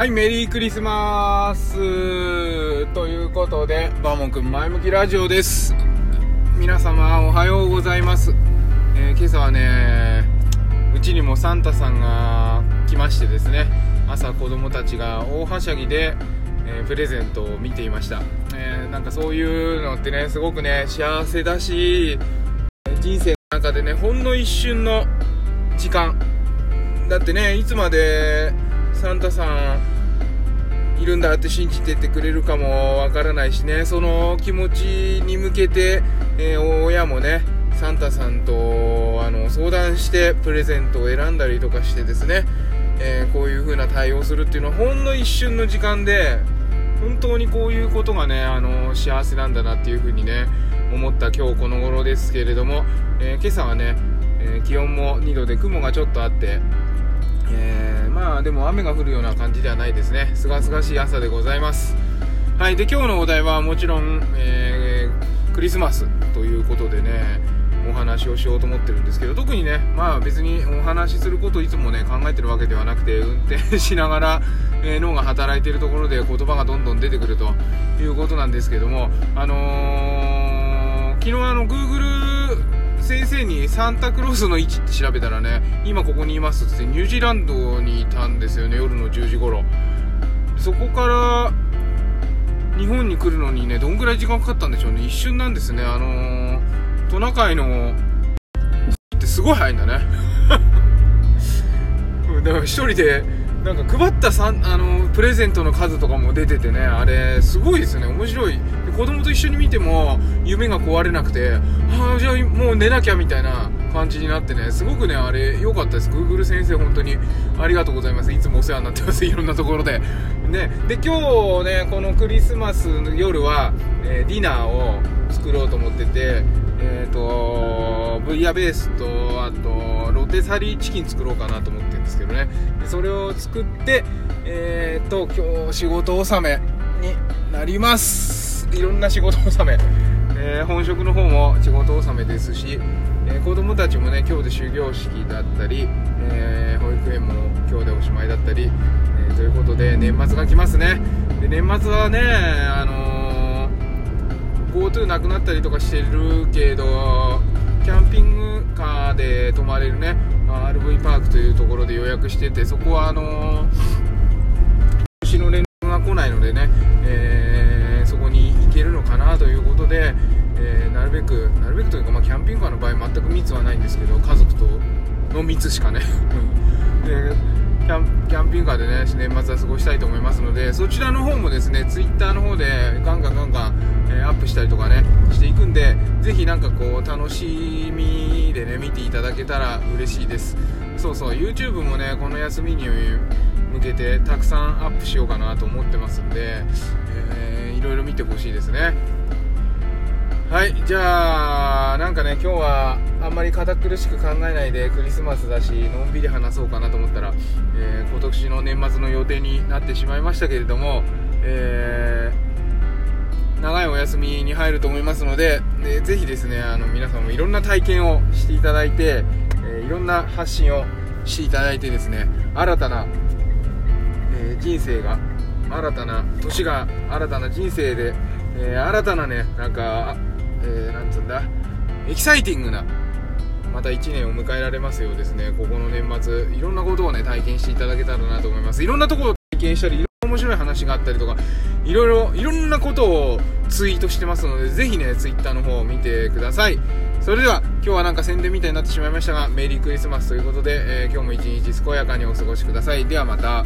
はい、メリークリスマスということで、バーモンくん前向きラジオです。皆様おはようございます。えー今朝はね、うちにもサンタさんが来ましてですね、朝子供たちが大はしゃぎで、えープレゼントを見ていました。えーなんかそういうのってね、すごくね、幸せだし、人生の中でね、ほんの一瞬の時間、だってねいつまでサンタさんいるんだって信じててくれるかもわからないしね。その気持ちに向けて、えー親もねサンタさんとあの相談してプレゼントを選んだりとかしてですね、えーこういう風な対応するっていうのはほんの一瞬の時間で本当にこういうことがねあの幸せなんだなっていう風にね思った今日この頃ですけれども、えー今朝はね、え気温も2度で雲がちょっとあってえーまあでも雨が降るような感じではないですね。すがすがしい朝でございます。はいで今日のお題はもちろん、えークリスマスということでねお話をしようと思ってるんですけど特にねまあ別にお話しすることをいつもね考えてるわけではなくて運転しながら、えー脳が働いているところで言葉がどんどん出てくるということなんですけどもあのー昨日あの Google 先生にサンタクロースの位置って調べたらね今ここにいますってニュージーランドにいたんですよね夜の10時頃。そこから日本に来るのにねどんぐらい時間かかったんでしょうね。一瞬なんですね。あのートナカイのってすごい早いんだね。だから一人でなんか配ったさんあのプレゼントの数とかも出ててねあれすごいですね。面白い。子供と一緒に見ても夢が壊れなくてああじゃあもう寝なきゃみたいな感じになってねすごくねあれ良かったです。Google 先生本当にありがとうございます。いつもお世話になってます。いろんなところで。ね。で今日ねこのクリスマスの夜は、えーディナーを作ろうと思っててえっ、とブイヤベースとあとロテサリーチキン作ろうかなと思ってですけどね。でそれを作ってえっ、と今日仕事納めになります。いろんな仕事納め、えー本職の方も仕事納めですし、えー子供たちもね今日で終業式だったり、えー保育園も今日でおしまいだったり、えーということで年末が来ますね。で年末はねあのー GoTo なくなったりとかしてるけどキャンピングカーで泊まれるね。まあ RV パークというところで予約しててそこはあのー、年の連絡が来ないのでね、えーそこに行けるのかなということで、えーなるべくなるべくというか、まあ、キャンピングカーの場合全く密はないんですけど家族との密しかね。でキャンキャンピングカーでね年末は過ごしたいと思いますのでそちらの方もですねツイッターの方でガンガンガンガン、えーアップしたりとかねしていくんでぜひなんかこう楽しみでね見ていただけたら嬉しいです。そうそう YouTube もねこの休みに向けてたくさんアップしようかなと思ってますんで、えーいろいろ見てほしいですね。はいじゃあなんかね今日はあんまり堅苦しく考えないでクリスマスだしのんびり話そうかなと思ったら、えー今年の年末の予定になってしまいましたけれども、えー長いお休みに入ると思いますので、でぜひですねあの皆さんもいろんな体験をしていただいて、えーいろんな発信をしていただいてですね新たな、えー人生が新たな年が新たな人生で、えー新たなねなんか、えなんつうんだエキサイティングなまた1年を迎えられますようですね。ここの年末いろんなことをね体験していただけたらなと思います。いろんなところを体験したり面白い話があったりとかいろいろいろんなことをツイートしてますのでぜひねツイッターの方を見てください。それでは今日はなんか宣伝みたいになってしまいましたがメリークリスマスということで、えー今日も一日健やかにお過ごしください。ではまた。